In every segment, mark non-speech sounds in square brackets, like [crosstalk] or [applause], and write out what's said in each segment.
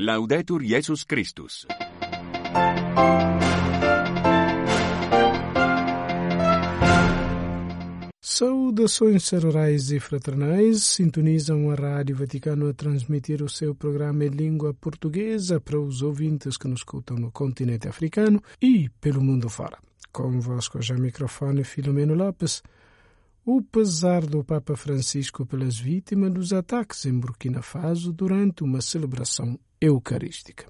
Laudetur Jesus Christus. Saudações cerebrais e fraternais sintonizam a Rádio Vaticano a transmitir o seu programa em língua portuguesa para os ouvintes que nos escutam no continente africano e pelo mundo fora. Convosco já microfone Filomeno Lopes. O pesar do Papa Francisco pelas vítimas dos ataques em Burkina Faso durante uma celebração eucarística.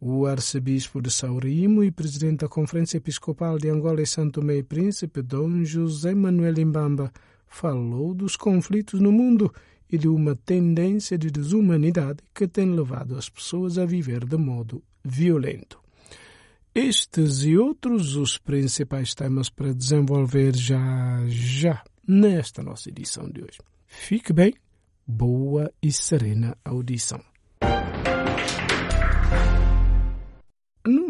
O arcebispo de Saurimo e presidente da Conferência Episcopal de Angola e Santo e Príncipe, Dom José Manuel Imbamba, falou dos conflitos no mundo e de uma tendência de desumanidade que tem levado as pessoas a viver de modo violento. Estes e outros os principais temas para desenvolver já já nesta nossa edição de hoje. Fique bem, boa e serena audição.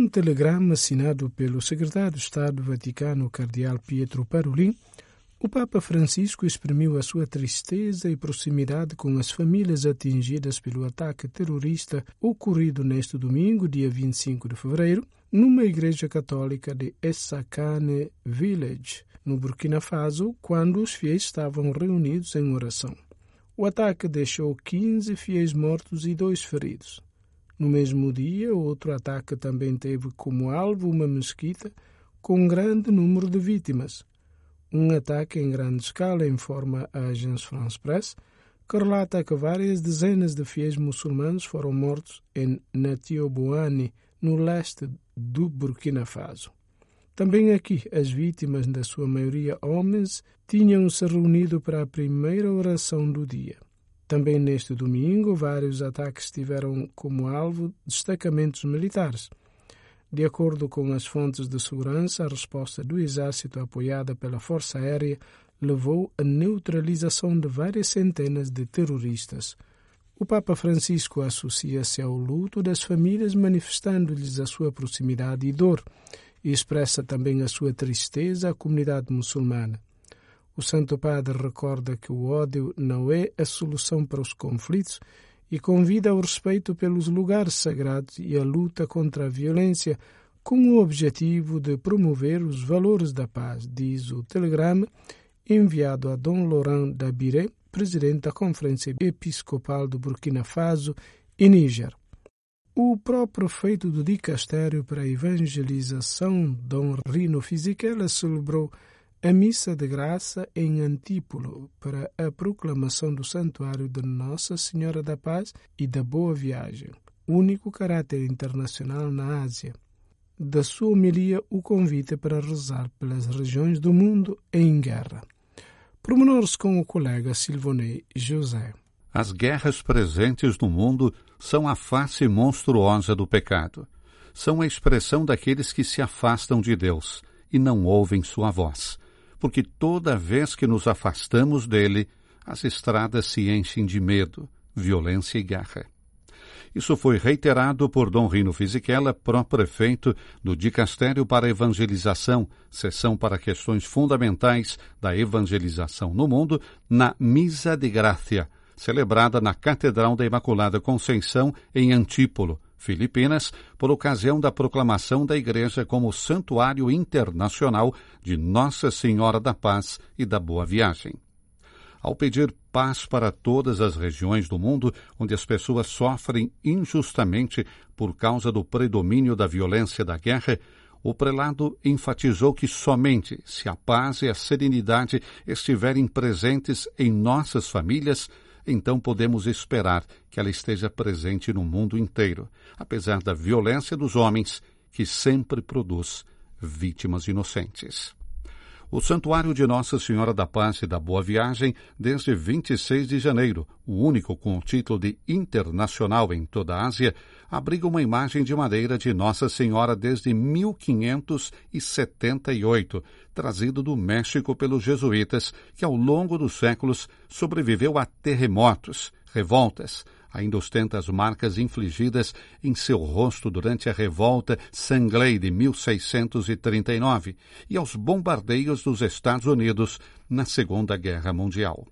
Num telegrama assinado pelo secretário de Estado Vaticano, cardeal Pietro Parolin, o Papa Francisco exprimiu a sua tristeza e proximidade com as famílias atingidas pelo ataque terrorista ocorrido neste domingo, dia 25 de fevereiro, numa igreja católica de Essakane Village, no Burkina Faso, quando os fiéis estavam reunidos em oração. O ataque deixou 15 fiéis mortos e dois feridos. No mesmo dia, outro ataque também teve como alvo uma mesquita com um grande número de vítimas. Um ataque em grande escala, informa a Agence France Presse, que relata que várias dezenas de fiéis muçulmanos foram mortos em Natioboane, no leste do Burkina Faso. Também aqui, as vítimas, da sua maioria homens, tinham se reunido para a primeira oração do dia. Também neste domingo, vários ataques tiveram como alvo destacamentos militares. De acordo com as fontes de segurança, a resposta do Exército, apoiada pela Força Aérea, levou à neutralização de várias centenas de terroristas. O Papa Francisco associa-se ao luto das famílias, manifestando-lhes a sua proximidade e dor, e expressa também a sua tristeza à comunidade muçulmana. O Santo Padre recorda que o ódio não é a solução para os conflitos e convida ao respeito pelos lugares sagrados e à luta contra a violência, com o objetivo de promover os valores da paz, diz o telegrama enviado a Dom Laurent Dabiré, presidente da Conferência Episcopal do Burkina Faso e Níger. O próprio prefeito do Dicastério para a Evangelização, Dom Rino Fisichella, celebrou a missa de graça em Antípolo para a proclamação do santuário de Nossa Senhora da Paz e da Boa Viagem, único caráter internacional na Ásia. Da sua homilia, o convite para rezar pelas regiões do mundo em guerra. Promenores com o colega Silvonei José. As guerras presentes no mundo são a face monstruosa do pecado. São a expressão daqueles que se afastam de Deus e não ouvem sua voz porque toda vez que nos afastamos dele, as estradas se enchem de medo, violência e guerra. Isso foi reiterado por Dom Rino Fisichella, pró-prefeito do Dicastério para Evangelização, sessão para questões fundamentais da evangelização no mundo, na Misa de Gracia, celebrada na Catedral da Imaculada Conceição, em Antípolo, Filipinas, por ocasião da proclamação da Igreja como Santuário Internacional de Nossa Senhora da Paz e da Boa Viagem. Ao pedir paz para todas as regiões do mundo onde as pessoas sofrem injustamente por causa do predomínio da violência da guerra, o prelado enfatizou que somente se a paz e a serenidade estiverem presentes em nossas famílias, então podemos esperar que ela esteja presente no mundo inteiro, apesar da violência dos homens, que sempre produz vítimas inocentes. O Santuário de Nossa Senhora da Paz e da Boa Viagem, desde 26 de janeiro, o único com o título de internacional em toda a Ásia, abriga uma imagem de madeira de Nossa Senhora desde 1578, trazido do México pelos jesuítas, que ao longo dos séculos sobreviveu a terremotos, revoltas, ainda ostenta as marcas infligidas em seu rosto durante a revolta Sangley de 1639 e aos bombardeios dos Estados Unidos na Segunda Guerra Mundial.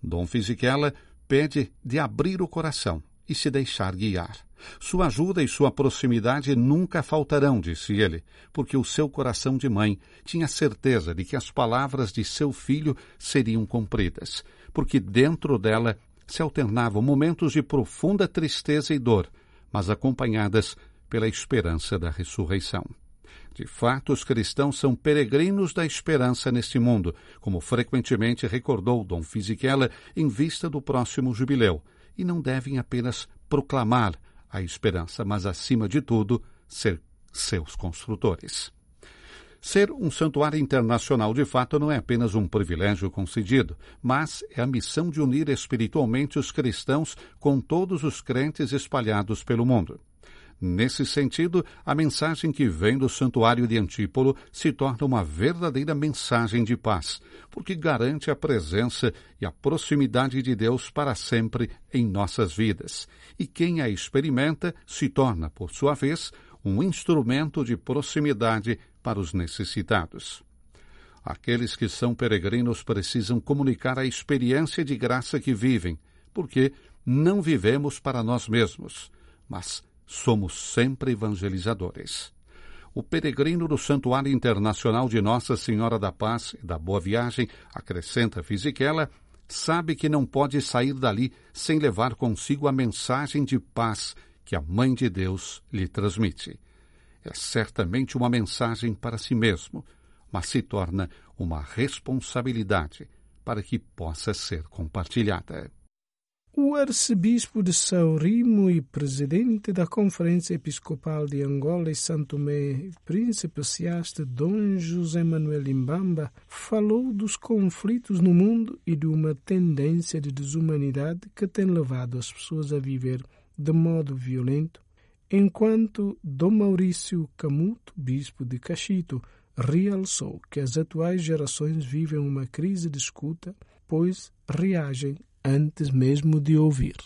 Dom Fisichella pede de abrir o coração e se deixar guiar, Sua ajuda e sua proximidade nunca faltarão, disse ele, porque o seu coração de mãe tinha certeza de que as palavras de seu filho seriam cumpridas, porque dentro dela se alternavam momentos de profunda tristeza e dor, mas acompanhadas pela esperança da ressurreição. De fato, os cristãos são peregrinos da esperança neste mundo, como frequentemente recordou Dom Fisichella em vista do próximo jubileu, e não devem apenas proclamar a esperança, mas, acima de tudo, ser seus construtores. Ser um santuário internacional de fato não é apenas um privilégio concedido, mas é a missão de unir espiritualmente os cristãos com todos os crentes espalhados pelo mundo. Nesse sentido, a mensagem que vem do Santuário de Antípolo se torna uma verdadeira mensagem de paz, porque garante a presença e a proximidade de Deus para sempre em nossas vidas. E quem a experimenta se torna, por sua vez, um instrumento de proximidade para os necessitados. Aqueles que são peregrinos precisam comunicar a experiência de graça que vivem, porque não vivemos para nós mesmos, mas somos sempre evangelizadores. O peregrino do Santuário Internacional de Nossa Senhora da Paz e da Boa Viagem, acrescenta Fisichella, sabe que não pode sair dali sem levar consigo a mensagem de paz que a Mãe de Deus lhe transmite. É certamente uma mensagem para si mesmo, mas se torna uma responsabilidade para que possa ser compartilhada. O arcebispo de São Rimo e presidente da Conferência Episcopal de Angola e Santo Tomé, príncipe ciaste Dom José Manuel Imbamba, falou dos conflitos no mundo e de uma tendência de desumanidade que tem levado as pessoas a viver de modo violento, enquanto Dom Maurício Camuto, bispo de Cachito, realçou que as atuais gerações vivem uma crise de escuta, pois reagem antes mesmo de ouvir.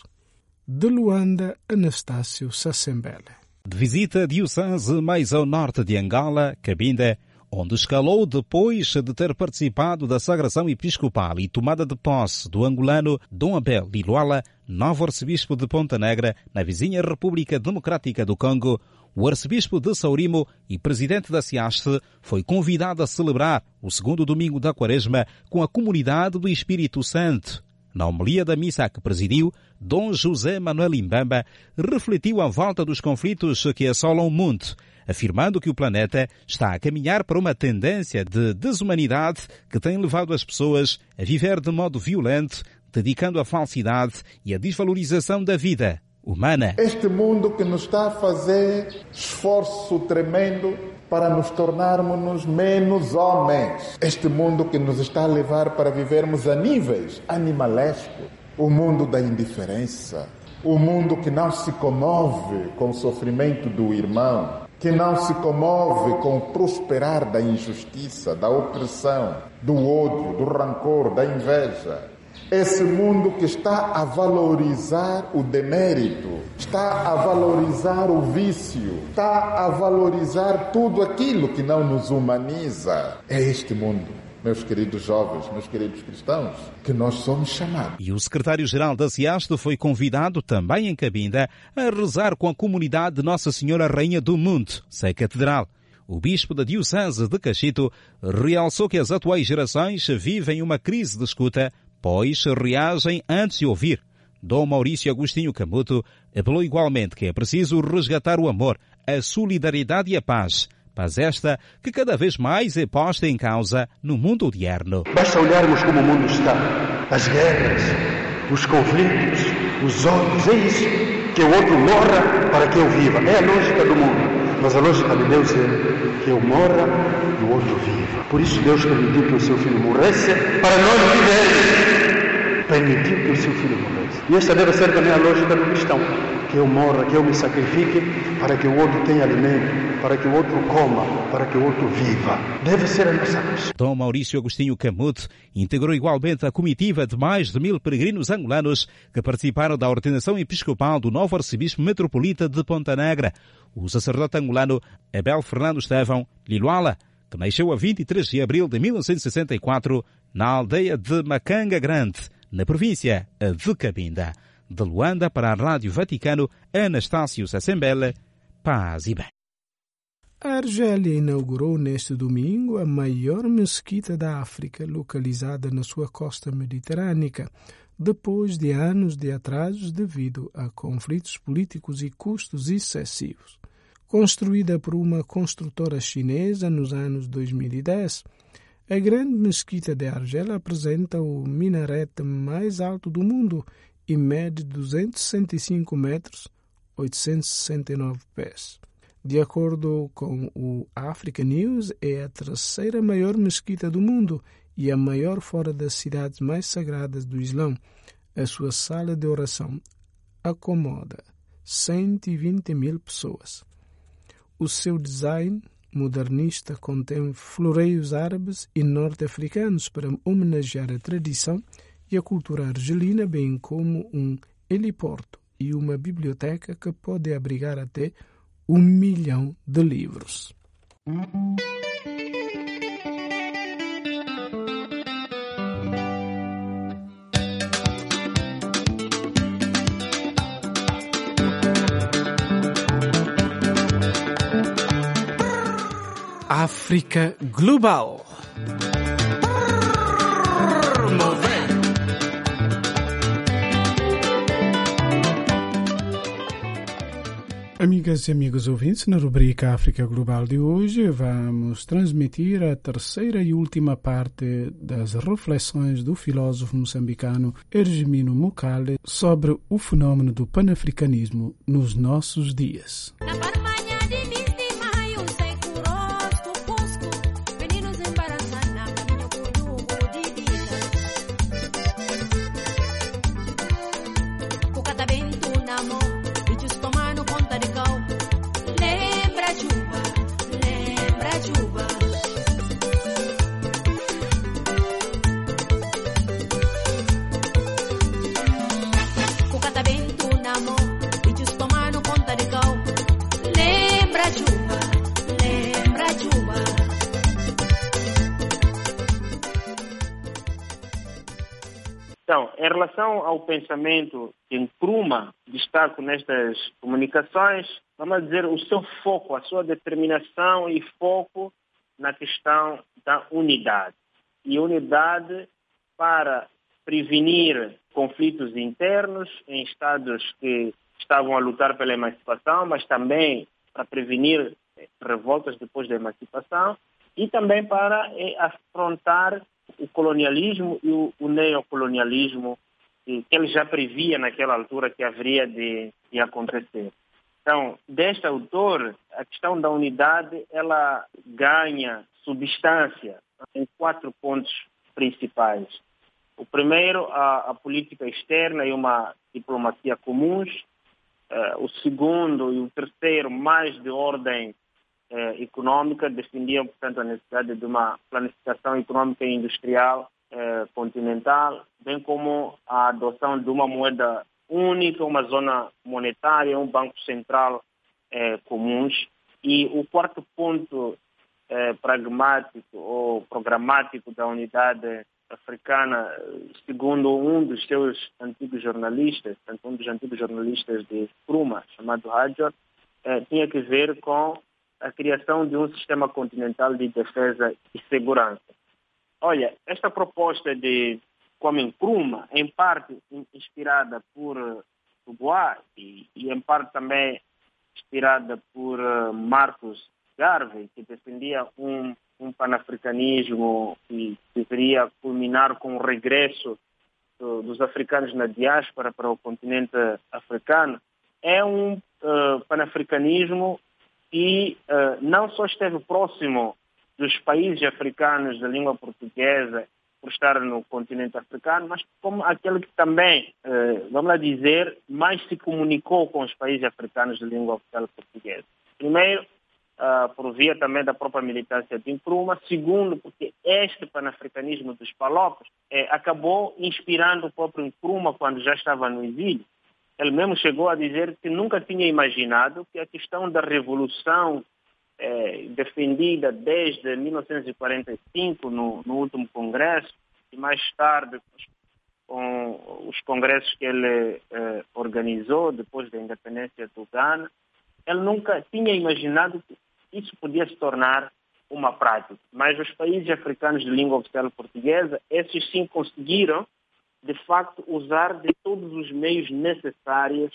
De Luanda, Anastácio Sassembele. De visita diocese mais ao norte de Angola, Cabinda, onde escalou depois de ter participado da sagração episcopal e tomada de posse do angolano Dom Abel Liluala, novo arcebispo de Ponta Negra, na vizinha República Democrática do Congo, o arcebispo de Saurimo e presidente da SIASTE foi convidado a celebrar o segundo domingo da quaresma com a comunidade do Espírito Santo. Na homilia da missa que presidiu, Dom José Manuel Imbamba refletiu a volta dos conflitos que assolam o mundo, afirmando que o planeta está a caminhar para uma tendência de desumanidade que tem levado as pessoas a viver de modo violento, dedicando a falsidade e a desvalorização da vida humana. Este mundo que nos está a fazer esforço tremendo para nos tornarmos menos homens. Este mundo que nos está a levar para vivermos a níveis animalescos. O mundo da indiferença. O mundo que não se comove com o sofrimento do irmão. Que não se comove com o prosperar da injustiça, da opressão, do ódio, do rancor, da inveja esse mundo que está a valorizar o demérito, está a valorizar o vício, está a valorizar tudo aquilo que não nos humaniza. É este mundo meus queridos jovens, meus queridos cristãos, que nós somos chamados. E o secretário-geral da CIASTE foi convidado também em Cabinda a rezar com a comunidade de Nossa Senhora Rainha do Mundo, Sé Catedral. O bispo da Diocese de Cachito realçou que as atuais gerações vivem uma crise de escuta pois reagem antes de ouvir. Dom Maurício Agostinho Camuto apelou igualmente que é preciso resgatar o amor, a solidariedade e a paz. Paz esta que cada vez mais é posta em causa no mundo odierno. Basta olharmos como o mundo está. As guerras, os conflitos, os ódios. É isso. Que o outro morra para que eu viva. É a lógica do mundo. Mas a lógica de Deus é que eu morra e o outro viva. Por isso Deus permitiu que o seu filho morresse para nós vivermos permitiu que o seu filho morresse. E esta deve ser também a lógica do cristão. Que eu morra, que eu me sacrifique para que o outro tenha alimento, para que o outro coma, para que o outro viva. Deve ser a nossa lógica. Dom Maurício Agostinho Camuto integrou igualmente a comitiva de mais de mil peregrinos angolanos que participaram da ordenação episcopal do novo arcebispo metropolita de Ponta Negra, o sacerdote angolano Abel Fernando Estevão Liluala, que nasceu a 23 de abril de 1964 na aldeia de Macanga Grande, na província de Cabinda. De Luanda para a Rádio Vaticano, Anastácio Sassembele, paz e bem. A Argélia inaugurou neste domingo a maior mesquita da África, localizada na sua costa mediterrânica, depois de anos de atrasos devido a conflitos políticos e custos excessivos. Construída por uma construtora chinesa nos anos 2010, a grande mesquita de Argel apresenta o minarete mais alto do mundo e mede 265 metros, 869 pés. De acordo com o Africa News, é a terceira maior mesquita do mundo e a maior fora das cidades mais sagradas do Islão. A sua sala de oração acomoda 120 mil pessoas. O seu design modernista contém floreios árabes e norte-africanos para homenagear a tradição e a cultura argelina, bem como um heliporto e uma biblioteca que pode abrigar até um milhão de livros. África Global. Amigas e amigos ouvintes, na rubrica África Global de hoje vamos transmitir a terceira e última parte das reflexões do filósofo moçambicano Ergemino Mukale sobre o fenômeno do panafricanismo nos nossos dias. Então, em relação ao pensamento que Nkrumah destaco nestas comunicações, vamos dizer, o seu foco, a sua determinação e foco na questão da unidade. E unidade para prevenir conflitos internos em estados que estavam a lutar pela emancipação, mas também para prevenir revoltas depois da emancipação e também para eh, afrontar o colonialismo e o, o neocolonialismo que, ele já previa naquela altura que haveria de, de acontecer. Então, deste autor, a questão da unidade ela ganha substância em quatro pontos principais. O primeiro, a, a política externa e uma diplomacia comuns. Uh, o segundo e o terceiro, mais de ordem eh, econômica, defendiam, portanto, a necessidade de uma planificação econômica e industrial eh, continental, bem como a adoção de uma moeda única, uma zona monetária, um banco central eh, comuns. E o quarto ponto eh, pragmático ou programático da unidade africana, segundo um dos seus antigos jornalistas, um dos antigos jornalistas de Pruma, chamado Hadjor, eh, tinha que ver com a criação de um sistema continental de defesa e segurança. Olha, esta proposta de Kwame Nkrumah, em parte inspirada por Dubois e, e em parte também inspirada por uh, Marcos Garvey, que defendia um, um panafricanismo que deveria culminar com o regresso do, dos africanos na diáspora para o continente africano, é um uh, panafricanismo e uh, não só esteve próximo dos países africanos da língua portuguesa por estar no continente africano, mas como aquele que também, uh, vamos lá dizer, mais se comunicou com os países africanos de língua oficial portuguesa. Primeiro, uh, por via também da própria militância de Nkrumah. Segundo, porque este panafricanismo dos palopes eh, acabou inspirando o próprio Nkrumah quando já estava no exílio. Ele mesmo chegou a dizer que nunca tinha imaginado que a questão da revolução eh, defendida desde 1945 no, no, último congresso e mais tarde com os congressos que ele eh, organizou depois da independência do Ghana, ele nunca tinha imaginado que isso podia se tornar uma prática. Mas os países africanos de língua oficial portuguesa, esses sim conseguiram, de facto, usar de todos os meios necessários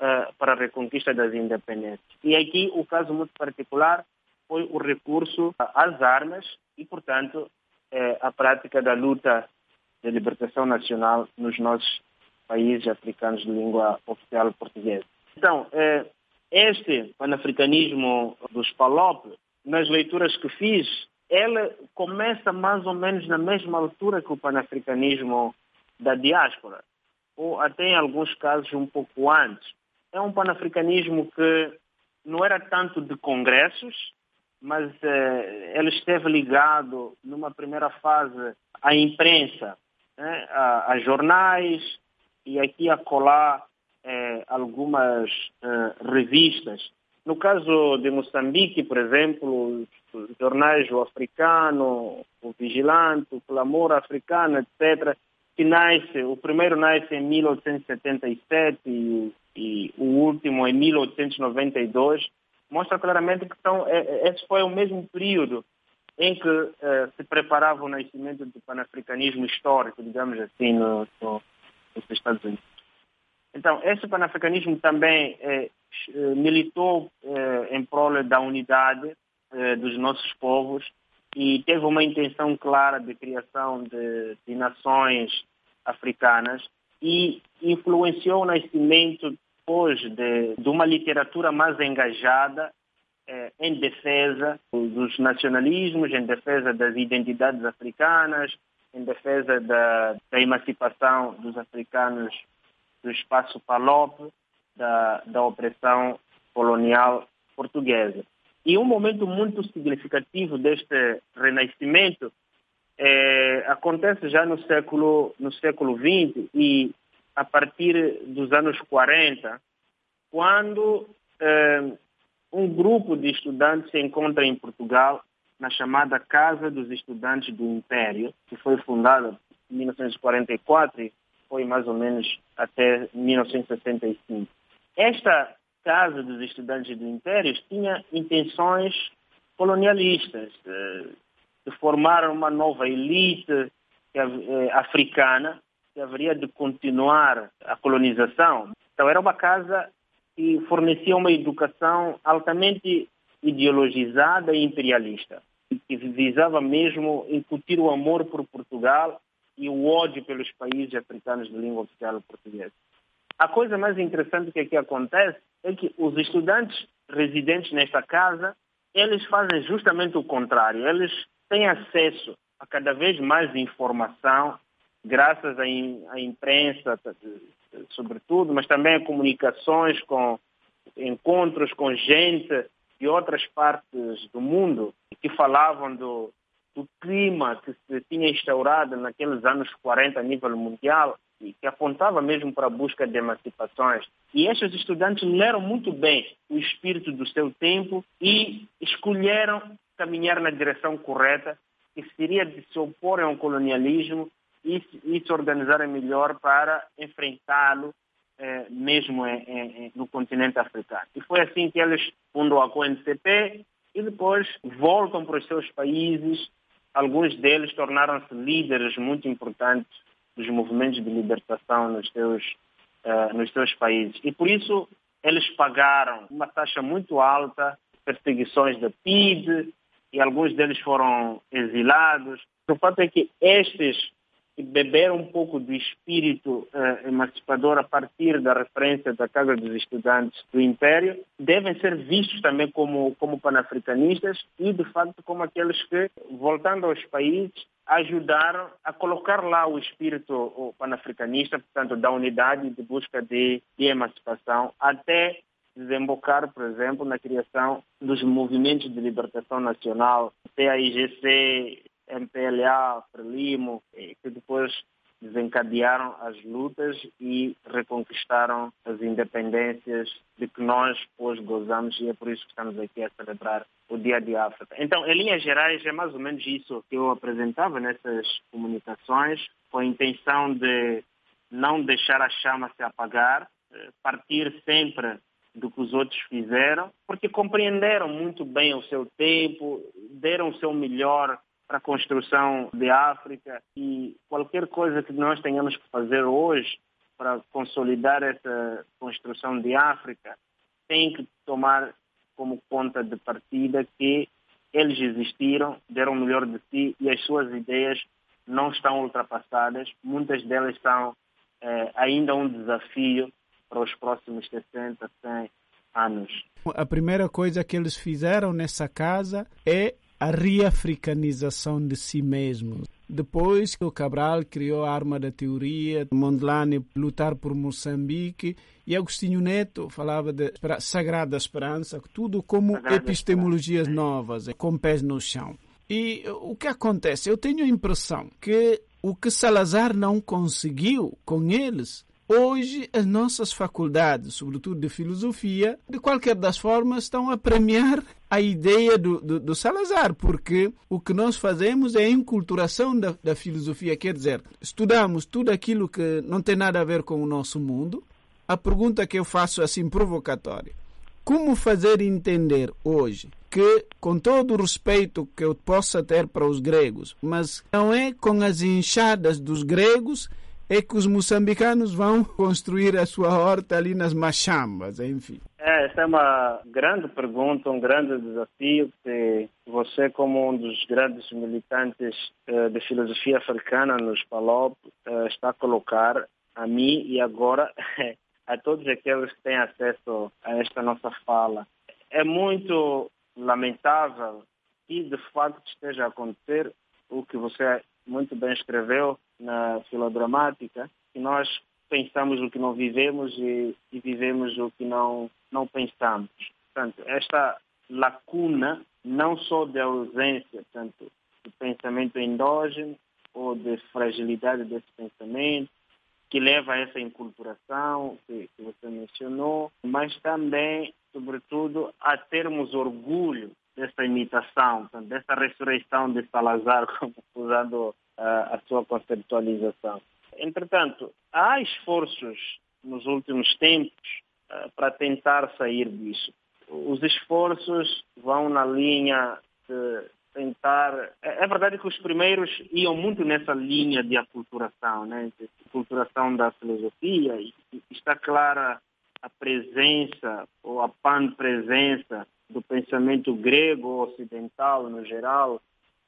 uh, para a reconquista das independências. E aqui o caso muito particular foi o recurso às armas e, portanto, eh, a prática da luta de libertação nacional nos nossos países africanos de língua oficial portuguesa. Então, eh, este panafricanismo dos PALOP, nas leituras que fiz, ele começa mais ou menos na mesma altura que o panafricanismo da diáspora, ou até em alguns casos um pouco antes. É um panafricanismo que não era tanto de congressos, mas eh, ele esteve ligado, numa primeira fase, à imprensa, né, a, a, jornais e aqui a colar eh, algumas eh, revistas. No caso de Moçambique, por exemplo, os jornais O Africano, O Vigilante, O Clamor Africano, etc., que nasce, o primeiro nasce em 1877 e, e o último em 1892, mostra claramente que são, é, é, esse foi o mesmo período em que eh, se preparava o nascimento do panafricanismo histórico, digamos assim, no, no, nos Estados Unidos. Então, esse panafricanismo também eh, militou eh, em prol da unidade dos nossos povos e teve uma intenção clara de criação de, de nações africanas e influenciou o nascimento depois de, de uma literatura mais engajada eh, em defesa dos nacionalismos, em defesa das identidades africanas, em defesa da, da emancipação dos africanos do espaço PALOP, da, da opressão colonial portuguesa. E um momento muito significativo deste renascimento eh, acontece já no século no século XX e a partir dos anos 40, quando eh, um grupo de estudantes se encontra em Portugal na chamada Casa dos Estudantes do Império, que foi fundada em 1944 e foi mais ou menos até 1965. Esta Casa dos Estudantes do Império tinha intenções colonialistas, de, de formar uma nova elite eh, africana que haveria de continuar a colonização. Então era uma casa que fornecia uma educação altamente ideologizada e imperialista, que visava mesmo incutir o amor por Portugal e o ódio pelos países africanos de língua oficial portuguesa. A coisa mais interessante que aqui acontece é que os estudantes residentes nesta casa, eles fazem justamente o contrário. Eles têm acesso a cada vez mais informação, graças à, à imprensa, sobretudo, mas também a comunicações com encontros com gente de outras partes do mundo que falavam do, do clima que se tinha instaurado naqueles anos 40 a nível mundial e que apontava mesmo para a busca de emancipações. E estes estudantes leram muito bem o espírito do seu tempo e escolheram caminhar na direção correta, que seria de se opor ao colonialismo e, e se organizarem melhor para enfrentá-lo eh, mesmo em, em, no continente africano. E foi assim que eles fundam a CONCP e depois voltam para os seus países. Alguns deles tornaram-se líderes muito importantes dos movimentos de libertação nos seus, uh, nos seus países. E por isso eles pagaram uma taxa muito alta, perseguições da PIDE, e alguns deles foram exilados. O fato é que estes beber um pouco do espírito uh, emancipador a partir da referência da Casa dos Estudantes do Império, devem ser vistos também como, como panafricanistas e, de facto, como aqueles que, voltando aos países, ajudaram a colocar lá o espírito panafricanista, portanto, da unidade de busca de, de emancipação, até desembocar, por exemplo, na criação dos movimentos de libertação nacional, PAIGC, MPLA, Frelimo, que depois desencadearam as lutas e reconquistaram as independências de que nós hoje gozamos e é por isso que estamos aqui a celebrar o Dia de África. Então, em linhas gerais, é mais ou menos isso que eu apresentava nessas comunicações, com a intenção de não deixar a chama se apagar, eh, partir sempre do que os outros fizeram, porque compreenderam muito bem o seu tempo, deram o seu melhor para a construção de África e qualquer coisa que nós tenhamos que fazer hoje para consolidar essa construção de África tem que tomar como ponta de partida que eles existiram, deram o melhor de si e as suas ideias não estão ultrapassadas, muitas delas são é, ainda um desafio para os próximos 60, 100 anos. A primeira coisa que eles fizeram nessa casa é a reafricanização de si mesmos. Depois que o Cabral criou a arma da teoria, Mondlane lutar por Moçambique e Agostinho Neto falava de Sagrada Esperança, tudo como Sagrada epistemologias esperança. novas, com pés no chão. E o que acontece? Eu tenho a impressão que o que Salazar não conseguiu com eles Hoje, as nossas faculdades, sobretudo de filosofia, de qualquer das formas, estão a premiar a ideia do, do, do Salazar, porque o que nós fazemos é a enculturação da, da filosofia, quer dizer, estudamos tudo aquilo que não tem nada a ver com o nosso mundo. A pergunta que eu faço assim provocatória: como fazer entender hoje que, com todo o respeito que eu possa ter para os gregos, mas não é com as enxadas dos gregos é que os moçambicanos vão [laughs] construir a sua horta ali nas Machambas, enfim? É, essa é uma grande pergunta, um grande desafio que você, como um dos grandes militantes eh, de filosofia africana nos PALOP, eh, está a colocar a mim e agora [laughs] a todos aqueles que têm acesso a esta nossa fala. É muito lamentável que de facto esteja a acontecer o que você muito bem escreveu na filodramática, que nós pensamos o que não vivemos e, e vivemos o que não, não pensamos. Portanto, esta lacuna, não só de ausência tanto de pensamento endógeno ou de fragilidade desse pensamento, que leva a essa inculturação que, que você mencionou, mas também, sobretudo, a termos orgulho dessa imitação, dessa ressurreição de Salazar, [laughs] usando a, sua conceptualização. Entretanto, há esforços nos últimos tempos uh, para tentar sair disso. Os esforços vão na linha de tentar. É, é, verdade que os primeiros iam muito nessa linha de aculturação, né? de aculturação da filosofia, e está clara a presença ou a pan-presença do pensamento grego ocidental no geral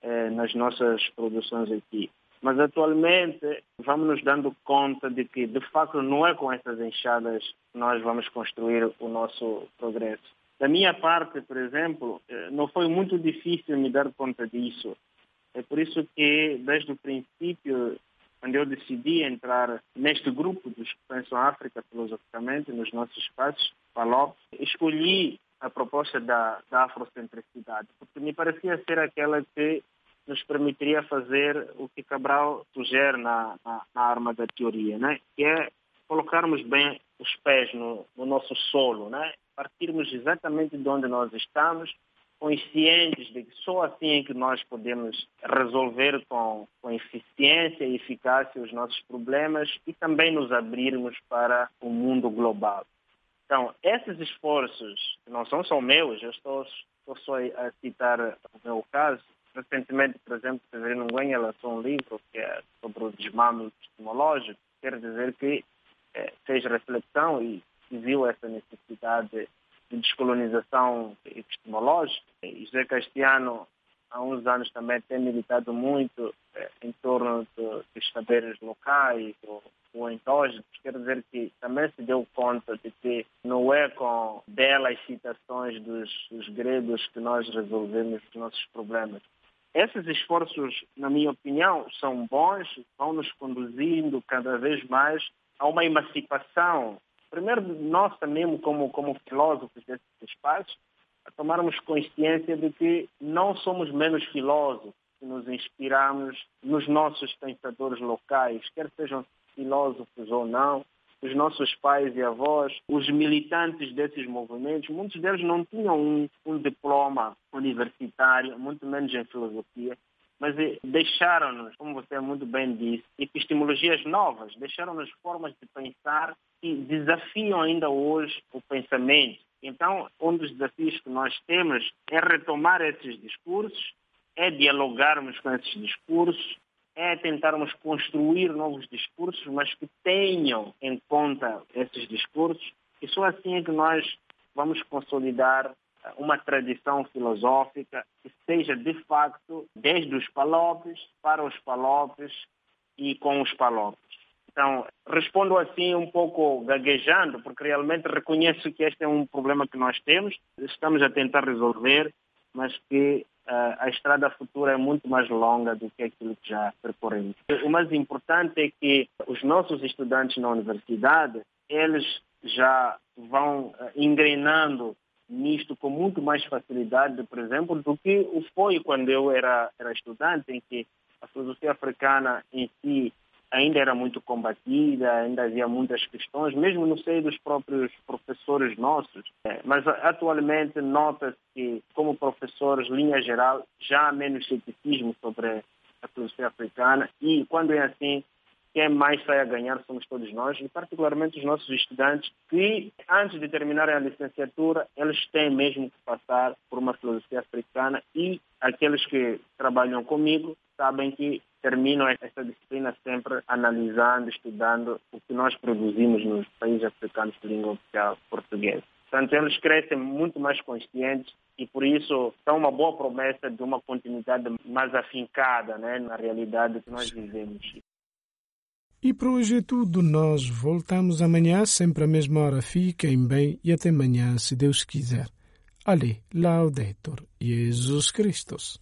eh, nas nossas produções aqui. Mas atualmente vamos nos dando conta de que, de facto, não é com essas enxadas que nós vamos construir o nosso progresso. Da minha parte, por exemplo, eh, não foi muito difícil me dar conta disso. É por isso que, desde o princípio, quando eu decidi entrar neste grupo dos que pensam África filosoficamente, nos nossos espaços, PALOP, escolhi a proposta da, da afrocentricidade, porque me parecia ser aquela que nos permitiria fazer o que Cabral sugere na, na, na arma da teoria, né? que é colocarmos bem os pés no, no nosso solo, né? partirmos exatamente de onde nós estamos, conscientes de que só assim é que nós podemos resolver com, com eficiência e eficácia os nossos problemas e também nos abrirmos para o mundo global. Então, esses esforços, que não são só meus, eu estou, estou só a citar o meu caso, recentemente, por exemplo, Severino Nguyen lançou um livro que é sobre o desmame epistemológico, quer dizer que é, fez reflexão e, viu essa necessidade de descolonização epistemológica. E José Castiano, há uns anos, também tem militado muito é, em torno dos saberes locais, ou ou endógenos, quer dizer que também se deu conta de que não é com belas citações dos, dos gregos que nós resolvemos os nossos problemas. Esses esforços, na minha opinião, são bons, vão nos conduzindo cada vez mais a uma emancipação, primeiro nossa mesmo como, como filósofos desses espaços, a tomarmos consciência de que não somos menos filósofos, que nos inspiramos nos nossos pensadores locais, quer sejam filósofos ou não, os nossos pais e avós, os militantes desses movimentos, muitos deles não tinham um, um diploma universitário, muito menos em filosofia, mas eh, deixaram-nos, como você muito bem disse, epistemologias novas, deixaram-nos formas de pensar que desafiam ainda hoje o pensamento. Então, um dos desafios que nós temos é retomar esses discursos, é dialogarmos com esses discursos, é tentarmos construir novos discursos, mas que tenham em conta esses discursos, e só assim é que nós vamos consolidar uma tradição filosófica que seja de facto desde os palopes para os palopes e com os palopes. Então, respondo assim um pouco gaguejando, porque realmente reconheço que este é um problema que nós temos, estamos a tentar resolver, mas que a estrada futura é muito mais longa do que aquilo que já percorremos. O mais importante é que os nossos estudantes na universidade, eles já vão uh, engrenando nisto com muito mais facilidade, por exemplo, do que o foi quando eu era, era estudante, em que a filosofia africana em si ainda era muito combatida, ainda havia muitas questões, mesmo no seio dos próprios professores nossos. É, mas atualmente nota-se que, como professores, linha geral, já há menos ceticismo sobre a filosofia africana e, quando é assim, quem mais sai a ganhar somos todos nós, e particularmente os nossos estudantes, que antes de terminarem a licenciatura, eles têm mesmo que passar por uma filosofia africana e aqueles que trabalham comigo sabem que terminam essa disciplina sempre analisando, estudando o que nós produzimos nos países africanos de língua oficial portuguesa. Portanto, eles crescem muito mais conscientes e, por isso, são uma boa promessa de uma continuidade mais afincada né, na realidade que nós vivemos. E por hoje é tudo. Nós voltamos amanhã, sempre à mesma hora. Fiquem bem e até amanhã, se Deus quiser. Ali, Laudetur Jesus Christus.